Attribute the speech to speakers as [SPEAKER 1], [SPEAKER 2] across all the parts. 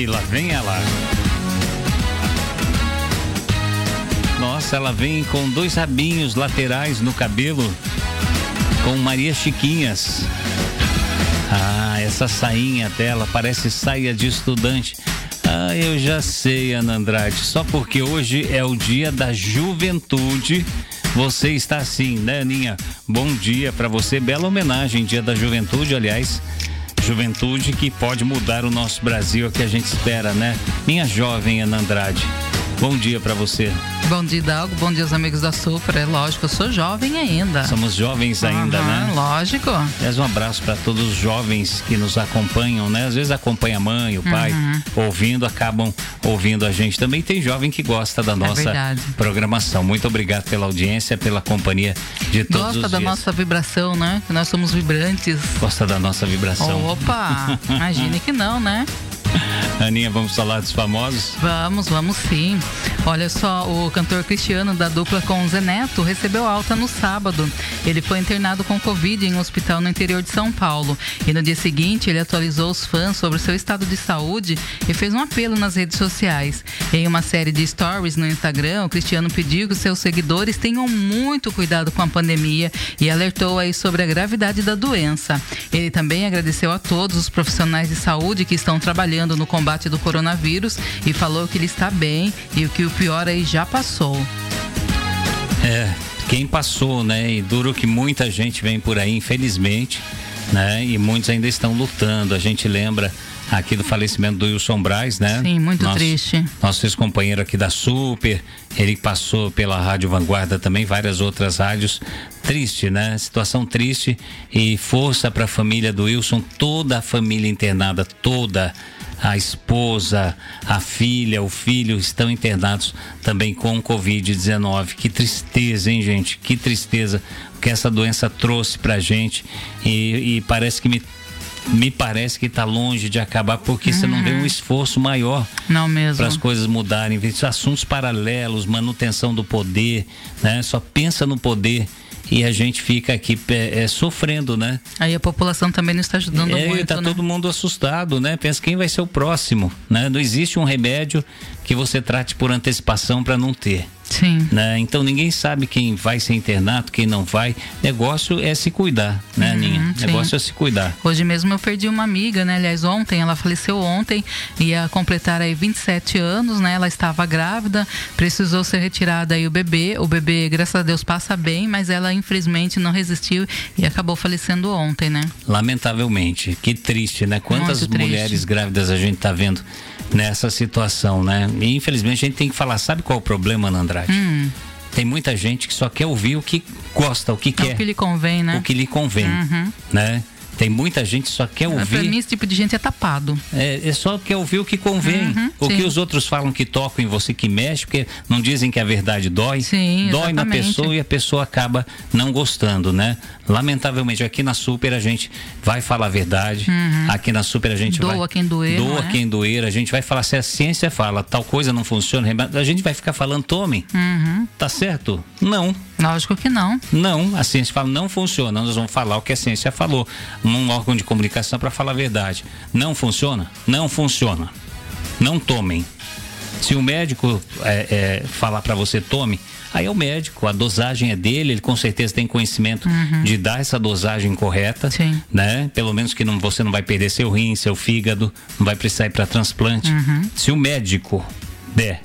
[SPEAKER 1] E lá vem ela. Nossa, ela vem com dois rabinhos laterais no cabelo, com Maria Chiquinhas. Ah, essa sainha dela parece saia de estudante. Ah, eu já sei, Ana Andrade. Só porque hoje é o dia da juventude. Você está assim, né, Aninha? Bom dia para você. Bela homenagem, Dia da Juventude, aliás. Juventude que pode mudar o nosso Brasil, é o que a gente espera, né? Minha jovem Ana Andrade. Bom dia para você.
[SPEAKER 2] Bom dia, Dalgo. Bom dia, os amigos da Super. É lógico, eu sou jovem ainda.
[SPEAKER 1] Somos jovens ainda,
[SPEAKER 2] uhum,
[SPEAKER 1] né?
[SPEAKER 2] Lógico.
[SPEAKER 1] Aliás, um abraço para todos os jovens que nos acompanham, né? Às vezes acompanha a mãe, o pai, uhum. ouvindo, acabam ouvindo a gente. Também tem jovem que gosta da é nossa é programação. Muito obrigado pela audiência, pela companhia de todos
[SPEAKER 2] gosta
[SPEAKER 1] os
[SPEAKER 2] Gosta da nossa vibração, né? Que nós somos vibrantes.
[SPEAKER 1] Gosta da nossa vibração.
[SPEAKER 2] Opa! Imagine que não, né?
[SPEAKER 1] Aninha, vamos falar dos famosos?
[SPEAKER 2] Vamos, vamos sim. Olha só, o cantor Cristiano da dupla com Zé Neto recebeu alta no sábado. Ele foi internado com Covid em um hospital no interior de São Paulo. E no dia seguinte, ele atualizou os fãs sobre o seu estado de saúde e fez um apelo nas redes sociais. Em uma série de stories no Instagram, o Cristiano pediu que seus seguidores tenham muito cuidado com a pandemia e alertou aí sobre a gravidade da doença. Ele também agradeceu a todos os profissionais de saúde que estão trabalhando no combate do coronavírus e falou que ele está bem e que o pior aí já passou.
[SPEAKER 1] É, quem passou, né? E duro que muita gente vem por aí, infelizmente, né? E muitos ainda estão lutando. A gente lembra aqui do falecimento do Wilson Braz, né?
[SPEAKER 2] Sim, muito nosso, triste.
[SPEAKER 1] Nosso ex-companheiro aqui da Super, ele passou pela Rádio Vanguarda também, várias outras rádios. Triste, né? Situação triste e força para a família do Wilson, toda a família internada, toda a esposa, a filha, o filho estão internados também com Covid-19. Que tristeza, hein, gente? Que tristeza que essa doença trouxe pra gente e, e parece que me me parece que está longe de acabar porque uhum. você não vê um uhum. esforço maior para as coisas mudarem assuntos paralelos manutenção do poder né só pensa no poder e a gente fica aqui é, sofrendo, né?
[SPEAKER 2] Aí a população também não está ajudando
[SPEAKER 1] é,
[SPEAKER 2] muito,
[SPEAKER 1] Está
[SPEAKER 2] né?
[SPEAKER 1] todo mundo assustado, né? Pensa quem vai ser o próximo, né? Não existe um remédio que você trate por antecipação para não ter.
[SPEAKER 2] Sim.
[SPEAKER 1] Né? Então ninguém sabe quem vai ser internado, quem não vai. Negócio é se cuidar, né, uhum, Aninha? Sim. Negócio é se cuidar.
[SPEAKER 2] Hoje mesmo eu perdi uma amiga, né? Aliás, ontem, ela faleceu ontem, ia completar aí 27 anos, né? Ela estava grávida, precisou ser retirada aí o bebê. O bebê, graças a Deus, passa bem, mas ela infelizmente não resistiu e acabou falecendo ontem, né?
[SPEAKER 1] Lamentavelmente. Que triste, né? Quantas mulheres grávidas a gente tá vendo nessa situação, né? E infelizmente a gente tem que falar, sabe qual é o problema, Andrade? Hum. Tem muita gente que só quer ouvir o que gosta, o que é quer.
[SPEAKER 2] O que lhe convém, né?
[SPEAKER 1] O que lhe convém, uhum. né? Tem muita gente que só quer ouvir. Para
[SPEAKER 2] mim, esse tipo de gente é tapado.
[SPEAKER 1] É, é só quer ouvir o que convém. Uhum, o sim. que os outros falam que tocam em você, que mexe, porque não dizem que a verdade dói.
[SPEAKER 2] Sim,
[SPEAKER 1] dói na pessoa e a pessoa acaba não gostando, né? Lamentavelmente, aqui na Super a gente vai falar a verdade. Uhum. Aqui na Super a gente
[SPEAKER 2] doa
[SPEAKER 1] vai.
[SPEAKER 2] Doa quem doer.
[SPEAKER 1] Doa é? quem doer. A gente vai falar se a ciência fala tal coisa não funciona, a gente vai ficar falando, tome. Uhum. Tá certo? Não.
[SPEAKER 2] Lógico que não.
[SPEAKER 1] Não, a ciência fala não funciona. Nós vamos falar o que a ciência falou num órgão de comunicação para falar a verdade. Não funciona? Não funciona. Não tomem. Se o médico é, é, falar para você tome, aí é o médico, a dosagem é dele, ele com certeza tem conhecimento uhum. de dar essa dosagem correta,
[SPEAKER 2] Sim.
[SPEAKER 1] né? Pelo menos que não, você não vai perder seu rim, seu fígado, não vai precisar ir para transplante. Uhum. Se o médico der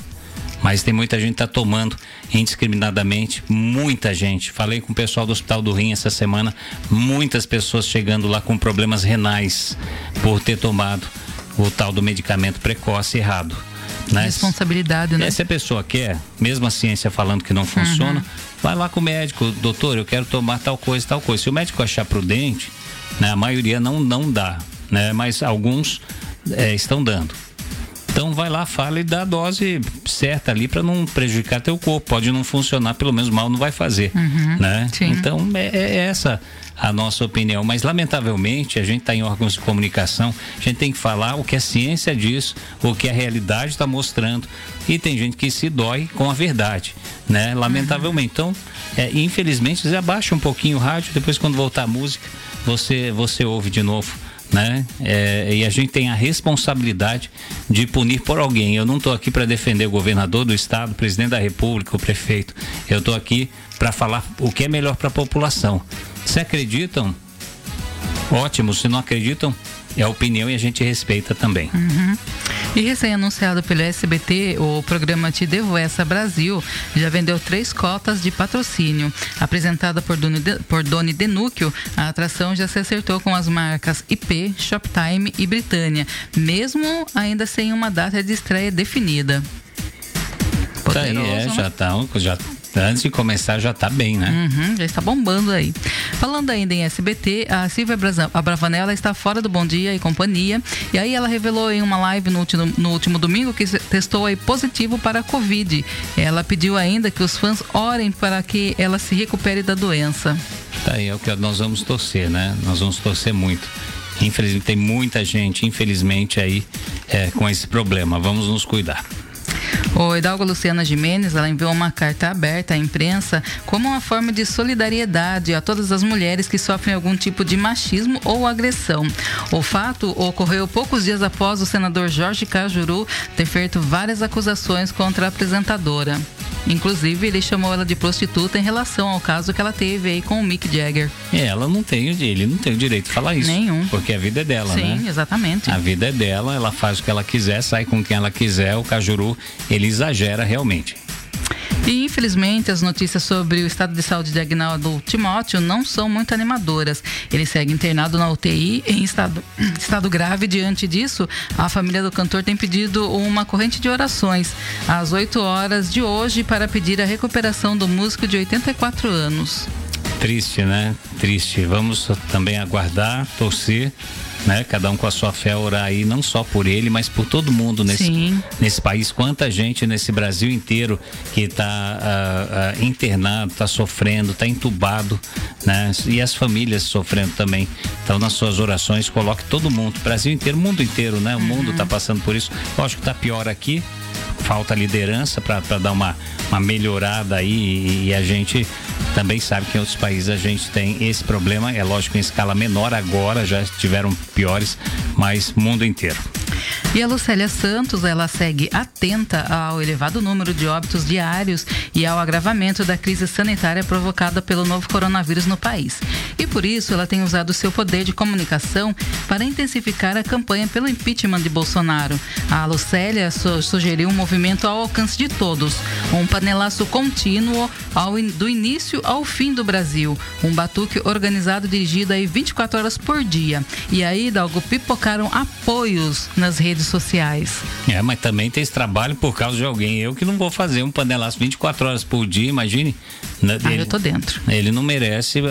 [SPEAKER 1] mas tem muita gente que está tomando indiscriminadamente, muita gente. Falei com o pessoal do Hospital do Rim essa semana, muitas pessoas chegando lá com problemas renais por ter tomado o tal do medicamento precoce errado.
[SPEAKER 2] Né? Responsabilidade, né?
[SPEAKER 1] Se a pessoa quer, mesmo a ciência falando que não funciona, uhum. vai lá com o médico, doutor, eu quero tomar tal coisa, tal coisa. Se o médico achar prudente, né, a maioria não, não dá, né? Mas alguns é, estão dando. Então vai lá, fala e dá a dose certa ali para não prejudicar teu corpo. Pode não funcionar, pelo menos mal não vai fazer, uhum, né? Sim. Então é, é, essa a nossa opinião. Mas lamentavelmente a gente está em órgãos de comunicação, a gente tem que falar o que a ciência diz, o que a realidade está mostrando. E tem gente que se dói com a verdade, né? Lamentavelmente. Então, é, infelizmente, você abaixa um pouquinho o rádio, depois quando voltar a música, você você ouve de novo né? É, e a gente tem a responsabilidade de punir por alguém. Eu não estou aqui para defender o governador do estado, o presidente da república, o prefeito. Eu estou aqui para falar o que é melhor para a população. Se acreditam, ótimo. Se não acreditam, é a opinião e a gente respeita também.
[SPEAKER 2] Uhum. E recém-anunciado pelo SBT, o programa Te Devo Essa Brasil já vendeu três cotas de patrocínio. Apresentada por Doni, por Doni Denúquio, a atração já se acertou com as marcas IP, Shoptime e Britânia, mesmo ainda sem uma data de estreia definida.
[SPEAKER 1] Tá aí, é, já tá, já Antes de começar já tá bem,
[SPEAKER 2] né? Uhum, já está bombando aí. Falando ainda em SBT, a Silvia Bravanella está fora do Bom Dia e Companhia. E aí ela revelou em uma live no último, no último domingo que testou aí positivo para a Covid. Ela pediu ainda que os fãs orem para que ela se recupere da doença.
[SPEAKER 1] Tá aí, é o que nós vamos torcer, né? Nós vamos torcer muito. Infelizmente, tem muita gente, infelizmente, aí é, com esse problema. Vamos nos cuidar.
[SPEAKER 2] O Hidalgo Luciana Jimenez, ela enviou uma carta aberta à imprensa como uma forma de solidariedade a todas as mulheres que sofrem algum tipo de machismo ou agressão. O fato ocorreu poucos dias após o senador Jorge Cajuru ter feito várias acusações contra a apresentadora. Inclusive, ele chamou ela de prostituta em relação ao caso que ela teve aí com o Mick Jagger.
[SPEAKER 1] É, ela não tem, ele não tem o direito de falar isso.
[SPEAKER 2] Nenhum.
[SPEAKER 1] Porque a vida é dela,
[SPEAKER 2] Sim,
[SPEAKER 1] né?
[SPEAKER 2] Sim, exatamente.
[SPEAKER 1] A vida é dela, ela faz o que ela quiser, sai com quem ela quiser. O Cajuru, ele exagera realmente.
[SPEAKER 2] E infelizmente as notícias sobre o estado de saúde de Agnaldo Timóteo não são muito animadoras. Ele segue internado na UTI em estado, estado grave. Diante disso, a família do cantor tem pedido uma corrente de orações às 8 horas de hoje para pedir a recuperação do músico de 84 anos.
[SPEAKER 1] Triste, né? Triste. Vamos também aguardar, torcer né? Cada um com a sua fé orar aí, não só por ele, mas por todo mundo nesse, nesse país. Quanta gente nesse Brasil inteiro que está uh, ah, uh, ah, internado, está sofrendo, está entubado, né? E as famílias sofrendo também. Então, nas suas orações, coloque todo mundo, Brasil inteiro, mundo inteiro, né? O uhum. mundo está passando por isso. Lógico que está pior aqui, falta liderança para dar uma, uma melhorada aí e, e, a gente também sabe que em outros países a gente tem esse problema, é lógico em escala menor agora, já tiveram piores, mas mundo inteiro.
[SPEAKER 2] E a Lucélia Santos, ela segue atenta ao elevado número de óbitos diários e ao agravamento da crise sanitária provocada pelo novo coronavírus no país. E por isso ela tem usado seu poder de comunicação para intensificar a campanha pelo impeachment de Bolsonaro. A Lucélia su sugeriu um movimento ao alcance de todos, um panelaço contínuo ao in do início ao fim do Brasil, um batuque organizado dirigido aí 24 horas por dia. E aí, Dalgo, pipocaram apoios nas redes sociais.
[SPEAKER 1] É, mas também tem esse trabalho por causa de alguém. Eu que não vou fazer um panelaço 24 horas por dia, imagine.
[SPEAKER 2] Né, ah, ele, eu tô dentro.
[SPEAKER 1] Ele não merece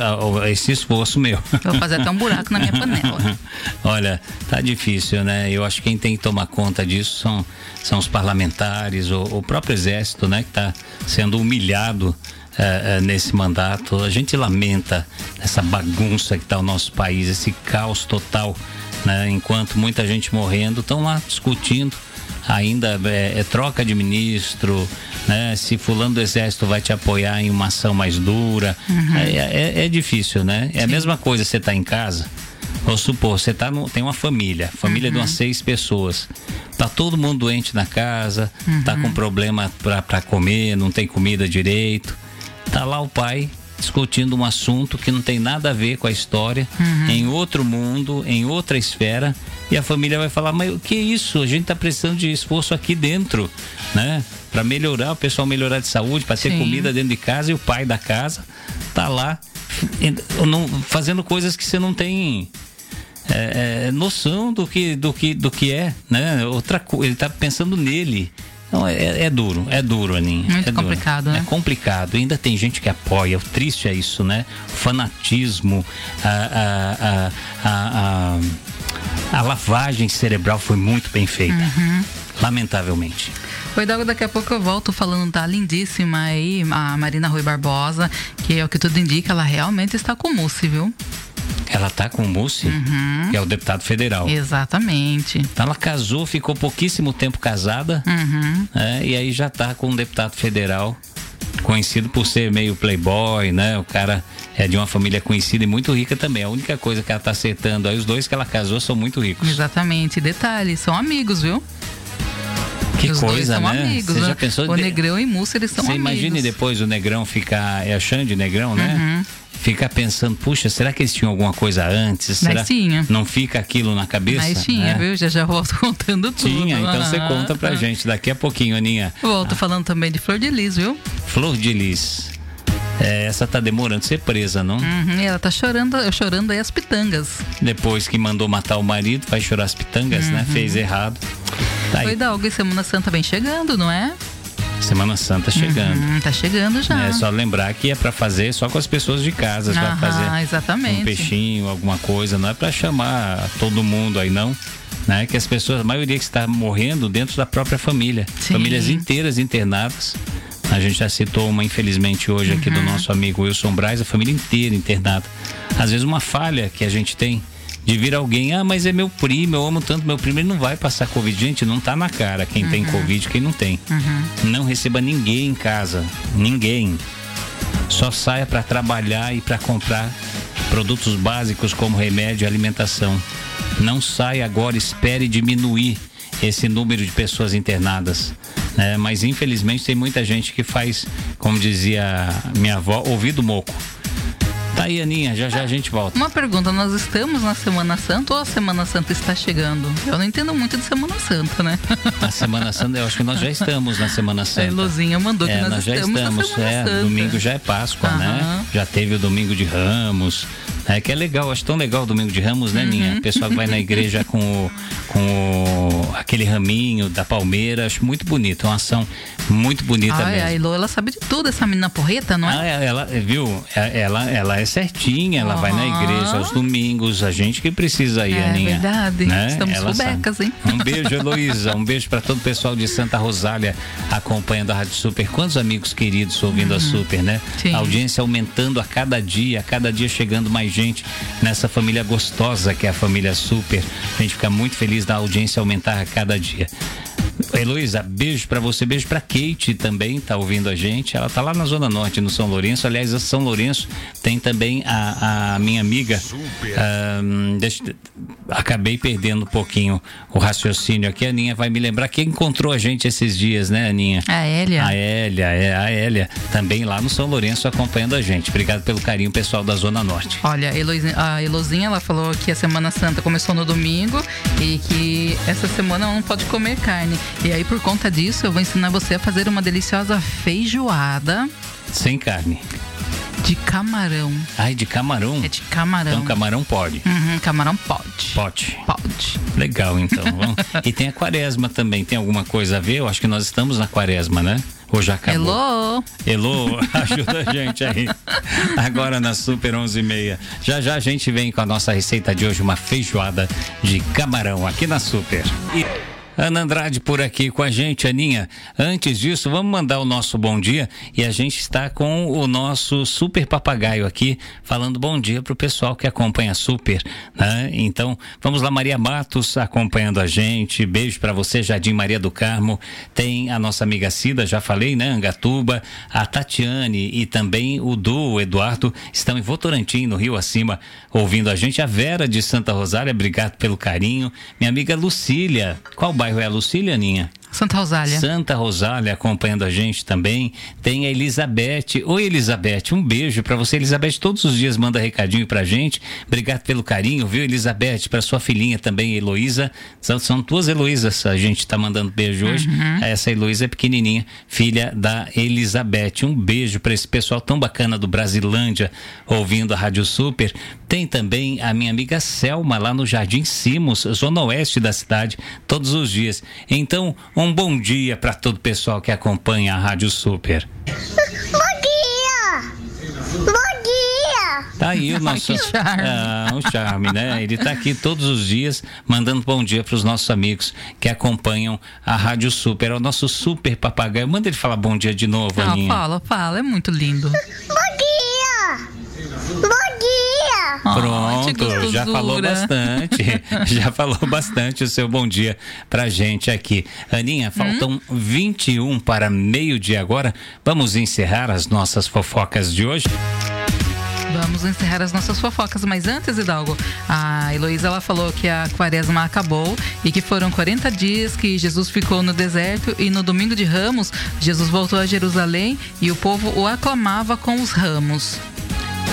[SPEAKER 1] esse esforço meu.
[SPEAKER 2] vou fazer até um buraco na minha panela.
[SPEAKER 1] Olha, tá difícil, né? Eu acho que quem tem que tomar conta disso são, são os parlamentares, o, o próprio exército, né? Que está sendo humilhado é, é, nesse mandato. A gente lamenta essa bagunça que está o nosso país, esse caos total né? Enquanto muita gente morrendo, estão lá discutindo ainda é, é, troca de ministro, né? Se fulano do exército vai te apoiar em uma ação mais dura, uhum. é, é, é, difícil, né? É Sim. a mesma coisa você tá em casa. Vamos supor, você tá no, tem uma família, família uhum. de umas uhum. seis pessoas. Tá todo mundo doente na casa, tá uhum. tá com problema para comer, não tem comida direito. Tá lá o pai discutindo um assunto que não tem nada a ver com a história, uhum. em outro mundo, em outra esfera, e a família vai falar: mas o que é isso? A gente está precisando de esforço aqui dentro, né? Para melhorar, o pessoal melhorar de saúde, para ter Sim. comida dentro de casa, e o pai da casa tá lá fazendo coisas que você não tem. É, é, noção do que, do que, do que é, né? Outra ele está pensando nele. Não, é, é, duro, é duro, Aninha.
[SPEAKER 2] Muito
[SPEAKER 1] é
[SPEAKER 2] complicado,
[SPEAKER 1] duro.
[SPEAKER 2] né?
[SPEAKER 1] É complicado. Ainda tem gente que apoia. O triste é isso, né? O fanatismo, a, a, a, a, lavagem cerebral foi muito bem feita. Uhum. Lamentavelmente.
[SPEAKER 2] Oi, Doug, daqui a pouco eu volto falando da lindíssima aí, a Marina Rui Barbosa, que é o que tudo indica, ela realmente está com mousse, viu?
[SPEAKER 1] Ela tá com o Mussi, uhum. que é o deputado federal.
[SPEAKER 2] Exatamente.
[SPEAKER 1] Então ela casou, ficou pouquíssimo tempo casada, uhum. é, e aí já tá com um deputado federal conhecido por ser meio playboy, né? O cara é de uma família conhecida e muito rica também. A única coisa que ela tá acertando aí, os dois que ela casou são muito ricos.
[SPEAKER 2] Exatamente. Detalhe, são amigos, viu?
[SPEAKER 1] Que
[SPEAKER 2] Os
[SPEAKER 1] coisa,
[SPEAKER 2] são
[SPEAKER 1] né?
[SPEAKER 2] amigos.
[SPEAKER 1] Você já
[SPEAKER 2] né?
[SPEAKER 1] pensou
[SPEAKER 2] o
[SPEAKER 1] de-
[SPEAKER 2] Negrão e Múcia, eles são
[SPEAKER 1] Você
[SPEAKER 2] amigos.
[SPEAKER 1] imagine depois o Negrão ficar, é a Xande Negrão, né?
[SPEAKER 2] Uhum.
[SPEAKER 1] Ficar pensando, puxa, será que eles tinham alguma coisa antes?
[SPEAKER 2] Mas
[SPEAKER 1] Será
[SPEAKER 2] tinha.
[SPEAKER 1] Não fica aquilo na cabeça?
[SPEAKER 2] Mas tinha,
[SPEAKER 1] né?
[SPEAKER 2] viu? Já já volto contando tudo.
[SPEAKER 1] Tinha, então você
[SPEAKER 2] Ah,
[SPEAKER 1] conta pra
[SPEAKER 2] ah.
[SPEAKER 1] gente daqui a pouquinho, Aninha.
[SPEAKER 2] Volto falando também de Flor de Lis, viu?
[SPEAKER 1] Flor de Lis. É, essa tá demorando de ser presa, não?
[SPEAKER 2] Uhum, ela tá chorando, chorando aí as pitangas.
[SPEAKER 1] Depois que mandou matar o marido, vai chorar as pitangas, né? Fez errado. Tá aí,
[SPEAKER 2] Oi, Dalga, e Semana Santa vem chegando, não é?
[SPEAKER 1] Semana Santa chegando.
[SPEAKER 2] Hum, tá chegando já.
[SPEAKER 1] É só lembrar que é pra fazer só com as pessoas de casa,
[SPEAKER 2] Aham,
[SPEAKER 1] fazer
[SPEAKER 2] exatamente.
[SPEAKER 1] um peixinho, alguma coisa, não é pra chamar todo mundo aí não, né? Que as pessoas, a maioria que está morrendo dentro da própria família,
[SPEAKER 2] Sim.
[SPEAKER 1] famílias inteiras internadas. A gente já citou uma, infelizmente, hoje aqui
[SPEAKER 2] Uhum.
[SPEAKER 1] do nosso amigo Wilson Braz, a família inteira internada. Às vezes uma falha que a gente tem de vir alguém, ah, mas é meu primo, eu amo tanto meu primo, ele não vai passar Covid. Gente, não tá na cara quem
[SPEAKER 2] Uhum.
[SPEAKER 1] tem Covid, quem não tem. Não receba ninguém em casa, ninguém. Só saia para trabalhar e para comprar produtos básicos como remédio e alimentação. Não saia agora, espere diminuir esse número de pessoas internadas. né? mas infelizmente tem muita gente que faz, como dizia minha avó, ouvido moco. Tá aí, Aninha, já já a gente volta.
[SPEAKER 2] Uma pergunta, nós estamos na Semana Santa ou a Semana Santa está chegando? Eu não entendo muito de Semana Santa, né?
[SPEAKER 1] Na Semana Santa, eu acho que nós já estamos na Semana
[SPEAKER 2] A
[SPEAKER 1] Santa.
[SPEAKER 2] Elozinha mandou que
[SPEAKER 1] É,
[SPEAKER 2] nós,
[SPEAKER 1] nós já
[SPEAKER 2] estamos,
[SPEAKER 1] estamos. É, domingo já é Páscoa, né? Já teve o domingo de Ramos. É que é legal, acho tão legal o domingo de Ramos, né, Ninha?
[SPEAKER 2] Uhum.
[SPEAKER 1] O pessoal que vai na igreja com, o, com o- aquele raminho da palmeira, acho muito bonito. É uma ação muito bonita
[SPEAKER 2] Ai,
[SPEAKER 1] mesmo.
[SPEAKER 2] a Elo, ela sabe de tudo, essa menina porreta, não é?
[SPEAKER 1] Ah, ela, viu? É- Ela, ela é certinha, ela vai na igreja aos domingos, a gente que precisa ir,
[SPEAKER 2] É
[SPEAKER 1] Aninha.
[SPEAKER 2] verdade.
[SPEAKER 1] Né?
[SPEAKER 2] Estamos
[SPEAKER 1] Ela
[SPEAKER 2] fubecas, hein?
[SPEAKER 1] Um beijo, Heloísa. Um beijo para todo o pessoal de Santa Rosália acompanhando a Rádio Super. Quantos amigos queridos ouvindo a Super, né?
[SPEAKER 2] Uhum. Sim.
[SPEAKER 1] A audiência aumentando a cada dia, a cada dia chegando mais gente nessa família gostosa que é a família Super. A gente fica muito feliz da audiência aumentar a cada dia. Heloísa, beijo pra você, beijo pra Kate também, tá ouvindo a gente. Ela tá lá na Zona Norte, no São Lourenço. Aliás, a São Lourenço tem também a, a minha amiga. ahn, deixa- acabei perdendo um pouquinho o raciocínio aqui. A Aninha vai me lembrar quem encontrou a gente esses dias, né, Aninha?
[SPEAKER 2] A Hélia.
[SPEAKER 1] A Hélia, é a Hélia, também lá no São Lourenço acompanhando a gente. Obrigado pelo carinho, pessoal da Zona Norte.
[SPEAKER 2] Olha, a Elozinha, a Elozinha, ela falou que a Semana Santa começou no domingo e que essa semana ela não pode comer carne. E aí, por conta disso, eu vou ensinar você a fazer uma deliciosa feijoada
[SPEAKER 1] Sem carne.
[SPEAKER 2] de camarão.
[SPEAKER 1] Ai, de camarão.
[SPEAKER 2] É de camarão.
[SPEAKER 1] Então, camarão pode.
[SPEAKER 2] Uhum, camarão pode.
[SPEAKER 1] Pode.
[SPEAKER 2] Pode.
[SPEAKER 1] Legal, então. E tem a quaresma também. Tem alguma coisa a ver? Eu acho que nós estamos na quaresma, né? Ou já acabou?
[SPEAKER 2] Hello!
[SPEAKER 1] Elô, ajuda a gente aí. Agora na Super 11 e meia. Já já a gente vem com a nossa receita de hoje, uma feijoada de camarão aqui na Super. E Ana Andrade por aqui com a gente, Aninha. Antes disso, vamos mandar o nosso bom dia e a gente está com o nosso super papagaio aqui falando bom dia pro pessoal que acompanha Super, né? Então, vamos lá, Maria Matos acompanhando a gente. Beijo para você, Jardim Maria do Carmo. Tem a nossa amiga Cida, já falei, né? Angatuba, a Tatiane e também o Du, o Eduardo, estão em Votorantim, no Rio Acima, ouvindo a gente. A Vera de Santa Rosália, obrigado pelo carinho. Minha amiga Lucília, qual bairro é Lucília, Aninha?
[SPEAKER 2] Santa Rosália.
[SPEAKER 1] Santa Rosália acompanhando a gente também. Tem a Elizabeth. Oi, Elizabeth. Um beijo pra você. Elizabeth todos os dias manda recadinho pra gente. Obrigado pelo carinho, viu, Elizabeth? Pra sua filhinha também, Heloísa. São, são duas Heloísas. A gente tá mandando beijo hoje. Essa Heloísa é pequenininha, filha da Elizabeth. Um beijo pra esse pessoal tão bacana do Brasilândia ouvindo a Rádio Super. Tem também a minha amiga Selma lá no Jardim Simos, zona oeste da cidade, todos os dias. Então, um bom dia para todo o pessoal que acompanha a Rádio Super.
[SPEAKER 3] Bom dia! Bom dia!
[SPEAKER 1] Tá aí o nosso
[SPEAKER 2] que charme.
[SPEAKER 1] Ah, um charme, né? Ele tá aqui todos os dias mandando bom dia para os nossos amigos que acompanham a Rádio Super. É o nosso super papagaio. Manda ele falar bom dia de novo,
[SPEAKER 2] Ah,
[SPEAKER 1] Aninha.
[SPEAKER 2] fala, fala, é muito lindo.
[SPEAKER 3] Bom dia! Dia!
[SPEAKER 1] Pronto, já falou bastante. já falou bastante o seu bom dia pra gente aqui. Aninha, faltam hum? 21 para meio-dia agora. Vamos encerrar as nossas fofocas de hoje?
[SPEAKER 2] Vamos encerrar as nossas fofocas, mas antes, Hidalgo, a Heloísa ela falou que a quaresma acabou e que foram 40 dias que Jesus ficou no deserto e no domingo de Ramos, Jesus voltou a Jerusalém e o povo o aclamava com os ramos.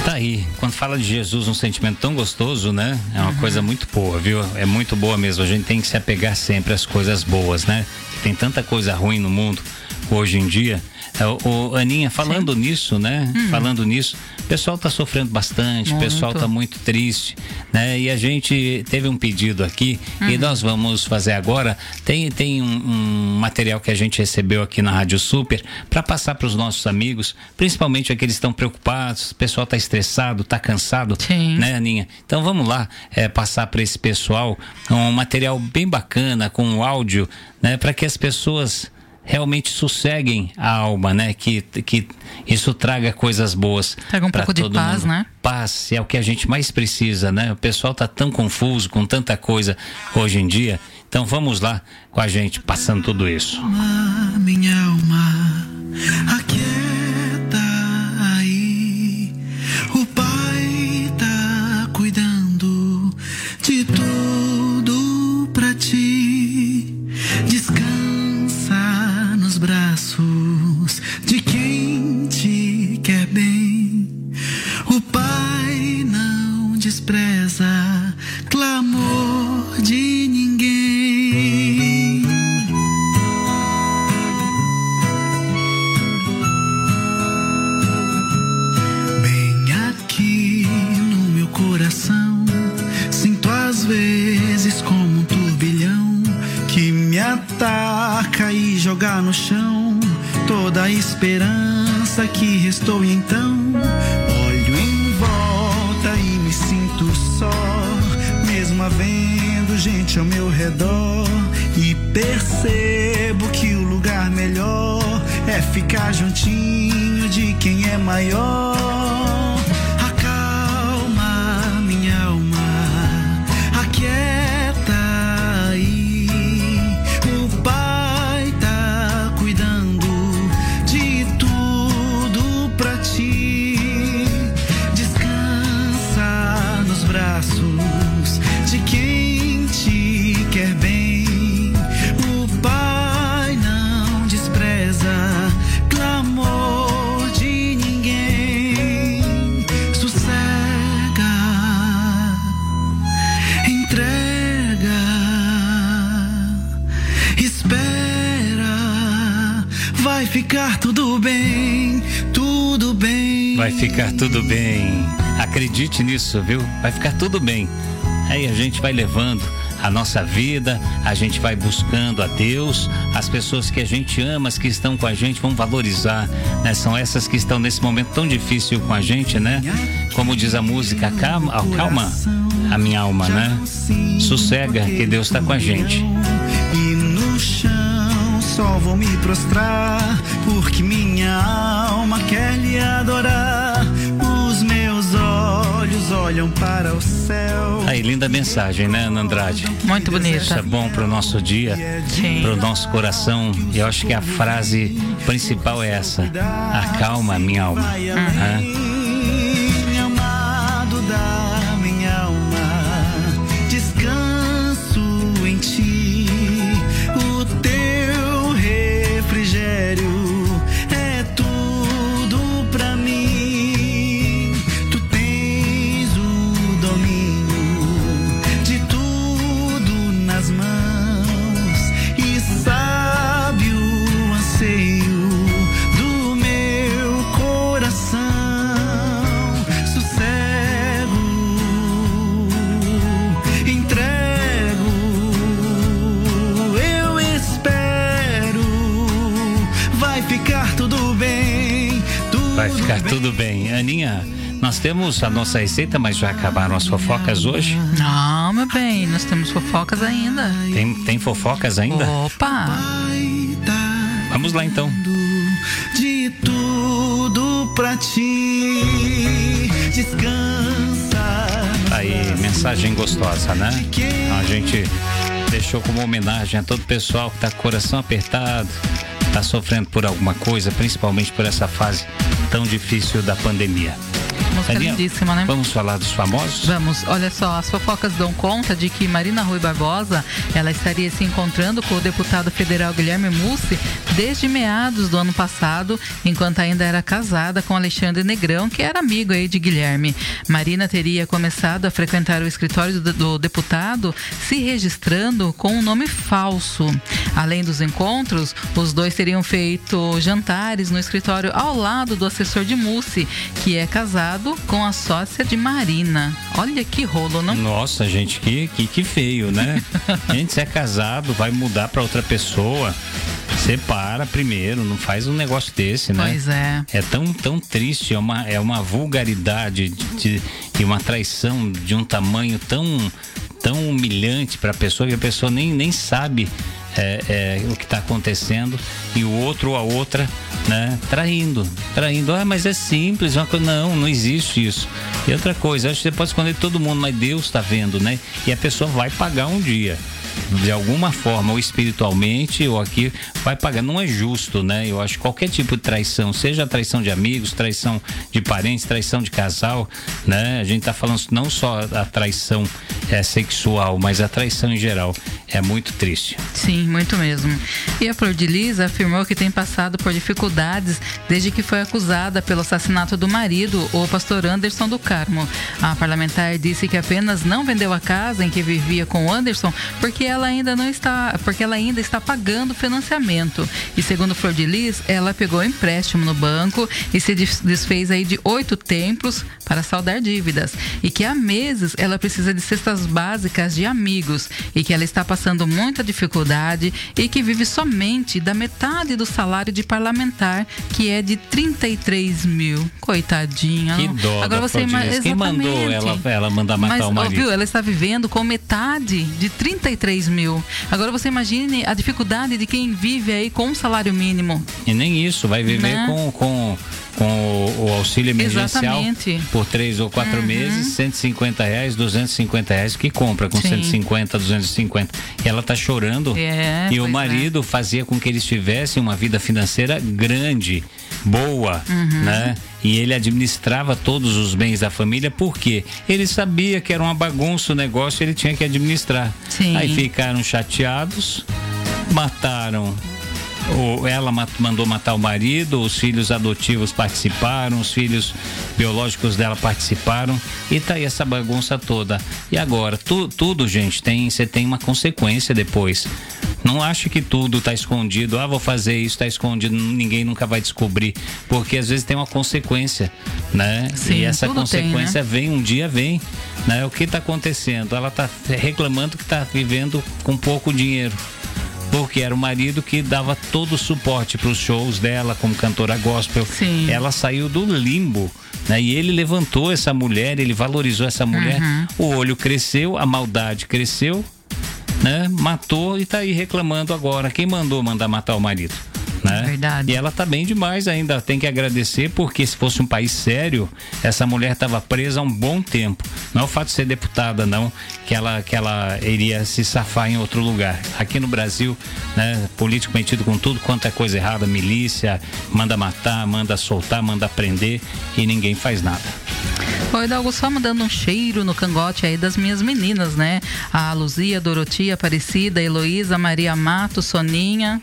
[SPEAKER 1] Tá aí. Quando fala de Jesus, um sentimento tão gostoso, né? É uma uhum. coisa muito boa, viu? É muito boa mesmo. A gente tem que se apegar sempre às coisas boas, né? Tem tanta coisa ruim no mundo hoje em dia. É, o, Aninha, falando Sim. nisso, né? Hum. Falando nisso, o pessoal está sofrendo bastante, o pessoal está muito triste, né? E a gente teve um pedido aqui hum. e nós vamos fazer agora. Tem, tem um, um, material que a gente recebeu aqui na Rádio Super para passar para os nossos amigos, principalmente aqueles que estão preocupados, o pessoal está estressado, está cansado, Sim. né, Aninha? Então vamos lá é, passar para esse pessoal um material bem bacana com áudio, né? Para que as pessoas realmente sosseguem a alma, né? Que, que isso traga coisas boas.
[SPEAKER 2] Traga um pouco de paz,
[SPEAKER 1] mundo.
[SPEAKER 2] né?
[SPEAKER 1] Paz é o que a gente mais precisa, né? O pessoal tá tão confuso com tanta coisa hoje em dia. Então vamos lá com a gente passando tudo isso.
[SPEAKER 4] Minha alma, aquieta sinto só, mesmo havendo gente ao meu redor. E percebo que o lugar melhor é ficar juntinho de quem é maior. Ficar tudo bem, tudo bem.
[SPEAKER 1] Vai ficar tudo bem. Acredite nisso, viu? Vai ficar tudo bem. Aí a gente vai levando a nossa vida, a gente vai buscando a Deus, as pessoas que a gente ama, as que estão com a gente, vamos valorizar, né? São essas que estão nesse momento tão difícil com a gente, né? Como diz a música, calma, calma a minha alma, né? Sossega que Deus está com a gente.
[SPEAKER 4] Só vou me prostrar porque minha alma quer lhe adorar. Os meus olhos olham para o céu.
[SPEAKER 1] Aí, linda mensagem, né, Ana Andrade?
[SPEAKER 2] Muito bonita. Isso
[SPEAKER 1] é bom para o nosso dia, para o nosso coração. E eu acho que a frase principal é essa: acalma minha alma. Uhum. Ficar tudo bem. Aninha, nós temos a nossa receita, mas já acabaram as fofocas hoje?
[SPEAKER 2] Não, meu bem, nós temos fofocas ainda.
[SPEAKER 1] Tem, tem fofocas ainda?
[SPEAKER 2] Opa!
[SPEAKER 1] Vamos lá então.
[SPEAKER 4] De tudo pra ti, descansa
[SPEAKER 1] aí, mensagem gostosa, né? A gente deixou como homenagem a todo o pessoal que tá com o coração apertado, tá sofrendo por alguma coisa, principalmente por essa fase tão difícil da pandemia.
[SPEAKER 2] Música lindíssima, né?
[SPEAKER 1] Vamos falar dos famosos?
[SPEAKER 2] Vamos, olha só, as fofocas dão conta de que Marina Rui Barbosa, ela estaria se encontrando com o deputado federal Guilherme Mussi desde meados do ano passado, enquanto ainda era casada com Alexandre Negrão, que era amigo aí de Guilherme. Marina teria começado a frequentar o escritório do, do deputado se registrando com um nome falso. Além dos encontros, os dois teriam feito jantares no escritório ao lado do assessor de Mussi, que é casado com a sócia de Marina. Olha que rolo, não?
[SPEAKER 1] Nossa, gente, que, que, que feio, né? gente, se é casado, vai mudar para outra pessoa. Separa primeiro, não faz um negócio desse, né?
[SPEAKER 2] Pois é.
[SPEAKER 1] É tão, tão triste, é uma, é uma vulgaridade de, de uma traição de um tamanho tão, tão humilhante para a pessoa que a pessoa nem, nem sabe é, é, o que está acontecendo e o outro ou a outra, né, traindo, traindo. Ah, mas é simples, uma coisa. Não, não existe isso. E outra coisa, acho que você pode esconder todo mundo, mas Deus está vendo, né? E a pessoa vai pagar um dia de alguma forma, ou espiritualmente, ou aqui, vai pagar. Não é justo, né? Eu acho que qualquer tipo de traição, seja traição de amigos, traição de parentes, traição de casal, né? A gente tá falando não só a traição é, sexual, mas a traição em geral. É muito triste.
[SPEAKER 2] Sim, muito mesmo. E a Flor de Lis afirmou que tem passado por dificuldades desde que foi acusada pelo assassinato do marido, o pastor Anderson do Carmo. A parlamentar disse que apenas não vendeu a casa em que vivia com Anderson porque ela ainda não está, porque ela ainda está pagando financiamento. E segundo Flor de Lis, ela pegou empréstimo no banco e se desfez aí de oito templos para saldar dívidas. E que há meses ela precisa de cestas básicas de amigos e que ela está passando muita dificuldade e que vive somente da metade do salário de parlamentar, que é de 33 mil. Coitadinha.
[SPEAKER 1] Que dó
[SPEAKER 2] Agora você
[SPEAKER 1] imagina. Quem mandou ela, ela mandar matar
[SPEAKER 2] Mas,
[SPEAKER 1] o marido?
[SPEAKER 2] Viu, ela está vivendo com metade de 33 mil. Agora você imagine a dificuldade de quem vive aí com um salário mínimo.
[SPEAKER 1] E nem isso, vai viver
[SPEAKER 2] Né?
[SPEAKER 1] com, com, com o, o auxílio emergencial
[SPEAKER 2] Exatamente.
[SPEAKER 1] por três ou quatro
[SPEAKER 2] Uhum.
[SPEAKER 1] meses, 150 reais, 250 reais que compra com
[SPEAKER 2] Sim.
[SPEAKER 1] 150, 250. E ela tá chorando.
[SPEAKER 2] É,
[SPEAKER 1] e o
[SPEAKER 2] é.
[SPEAKER 1] marido fazia com que eles tivessem uma vida financeira grande, boa,
[SPEAKER 2] Uhum.
[SPEAKER 1] né? E ele administrava todos os bens da família porque ele sabia que era uma bagunça o negócio, ele tinha que administrar.
[SPEAKER 2] Sim.
[SPEAKER 1] Aí ficaram chateados, mataram o- ela ma- mandou matar o marido, os filhos adotivos participaram, os filhos biológicos dela participaram e tá aí essa bagunça toda. E agora, tu- tudo, gente, tem você tem uma consequência depois. Não ache que tudo tá escondido. Ah, vou fazer isso, tá escondido, ninguém nunca vai descobrir, porque às vezes tem uma consequência, né?
[SPEAKER 2] Sim,
[SPEAKER 1] e essa
[SPEAKER 2] tudo tem,
[SPEAKER 1] consequência
[SPEAKER 2] né?
[SPEAKER 1] vem um dia vem, né? O que tá acontecendo? Ela tá reclamando que tá vivendo com pouco dinheiro porque era o marido que dava todo o suporte para os shows dela como cantora gospel.
[SPEAKER 2] Sim.
[SPEAKER 1] Ela saiu do limbo. Né? E ele levantou essa mulher, ele valorizou essa mulher.
[SPEAKER 2] Uhum.
[SPEAKER 1] O olho cresceu, a maldade cresceu, né? Matou e tá aí reclamando agora. Quem mandou mandar matar o marido? Né?
[SPEAKER 2] Verdade.
[SPEAKER 1] E ela tá bem demais ainda, tem que agradecer, porque se fosse um país sério, essa mulher estava presa há um bom tempo. Não é o fato de ser deputada, não, que ela, que ela iria se safar em outro lugar. Aqui no Brasil, né, político metido com tudo quanto é coisa errada, milícia, manda matar, manda soltar, manda prender e ninguém faz nada.
[SPEAKER 2] Oi, Dalgo, só mandando um cheiro no cangote aí das minhas meninas, né? A Luzia, Dorotia, Aparecida, Heloísa, Maria Mato, Soninha.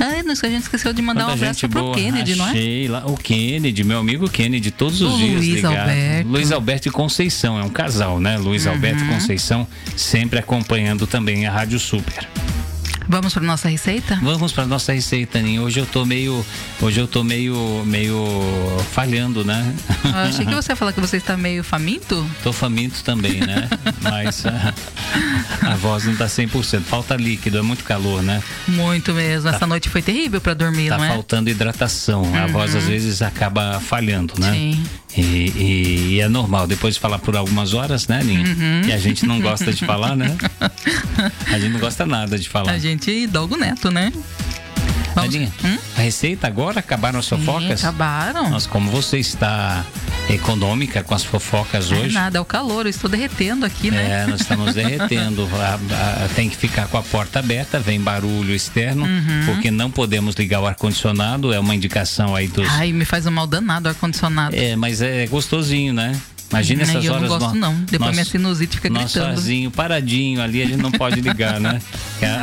[SPEAKER 2] Ai, não, a gente esqueceu de mandar um
[SPEAKER 1] Quanta
[SPEAKER 2] abraço
[SPEAKER 1] gente
[SPEAKER 2] pro
[SPEAKER 1] boa.
[SPEAKER 2] Kennedy, não é?
[SPEAKER 1] Achei lá. O Kennedy, meu amigo Kennedy, todos os
[SPEAKER 2] O
[SPEAKER 1] dias
[SPEAKER 2] Luiz
[SPEAKER 1] ligado.
[SPEAKER 2] Alberto.
[SPEAKER 1] Luiz Alberto e Conceição, é um casal, né? Luiz
[SPEAKER 2] Uhum.
[SPEAKER 1] Alberto e Conceição, sempre acompanhando também a Rádio Super.
[SPEAKER 2] Vamos para nossa receita?
[SPEAKER 1] Vamos para nossa receita, Aninha. Hoje eu tô meio, hoje eu tô meio, meio falhando, né?
[SPEAKER 2] Eu achei que você ia falar que você está meio faminto.
[SPEAKER 1] Tô faminto também, né? Mas ah, a voz não tá 100%. Falta líquido, é muito calor, né?
[SPEAKER 2] Muito mesmo. Essa noite foi terrível para dormir,
[SPEAKER 1] Tá
[SPEAKER 2] não é?
[SPEAKER 1] faltando hidratação. A voz às vezes acaba falhando, né?
[SPEAKER 2] Sim.
[SPEAKER 1] E, e- e é normal. Depois de falar por algumas horas, né, Aninha?
[SPEAKER 2] Uhum.
[SPEAKER 1] E a gente não gosta de falar, né? A gente não gosta nada de falar.
[SPEAKER 2] A gente Dalgo Neto, né? Vamos-
[SPEAKER 1] Aninha,
[SPEAKER 2] Hum?
[SPEAKER 1] a receita agora? Acabaram as
[SPEAKER 2] Sim,
[SPEAKER 1] fofocas?
[SPEAKER 2] acabaram.
[SPEAKER 1] Nossa, como você está econômica com as fofocas hoje.
[SPEAKER 2] É nada, é o calor, eu estou derretendo aqui, né?
[SPEAKER 1] É, nós estamos derretendo. A, a, tem que ficar com a porta aberta, vem barulho externo, uhum. porque não podemos ligar o ar-condicionado, é uma indicação aí dos.
[SPEAKER 2] Ai, me faz um mal danado o ar-condicionado.
[SPEAKER 1] É, mas é gostosinho, né? Imagina essas
[SPEAKER 2] eu
[SPEAKER 1] horas.
[SPEAKER 2] Eu não gosto, não. Depois minha sinusite fica
[SPEAKER 1] nosso
[SPEAKER 2] gritando.
[SPEAKER 1] Sozinho, paradinho ali, a gente não pode ligar, né?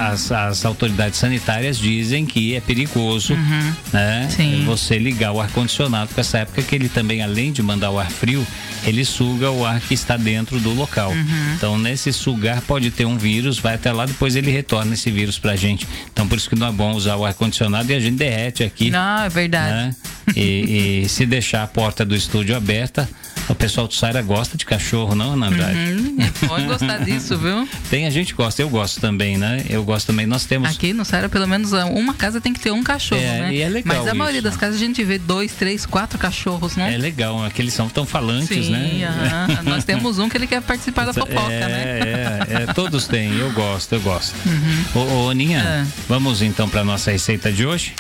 [SPEAKER 1] As, as autoridades sanitárias dizem que é perigoso, uhum. né? Sim. Você ligar o ar-condicionado com essa época que ele também, além de mandar o ar frio, ele suga o ar que está dentro do local. Uhum. Então, nesse sugar pode ter um vírus, vai até lá, depois ele retorna esse vírus pra gente. Então, por isso que não é bom usar o ar-condicionado e a gente derrete aqui.
[SPEAKER 2] Não, é verdade. Né?
[SPEAKER 1] E, e se deixar a porta do estúdio aberta, o pessoal do Saira gosta de cachorro, não, Ana Andrade?
[SPEAKER 2] Uhum, pode gostar disso, viu?
[SPEAKER 1] Tem, a gente gosta, eu gosto também, né? Eu gosto também, nós temos...
[SPEAKER 2] Aqui no Saira, pelo menos uma casa tem que ter um cachorro,
[SPEAKER 1] é,
[SPEAKER 2] né?
[SPEAKER 1] E é legal
[SPEAKER 2] Mas a maioria das casas a gente vê dois, três, quatro cachorros, né?
[SPEAKER 1] É legal, aqueles são tão falantes,
[SPEAKER 2] Sim,
[SPEAKER 1] né?
[SPEAKER 2] Uhum. nós temos um que ele quer participar da fofoca,
[SPEAKER 1] é,
[SPEAKER 2] né?
[SPEAKER 1] É, é, todos têm, eu gosto, eu gosto. Uhum. Ô, ô Aninha, é. vamos então para nossa receita de hoje?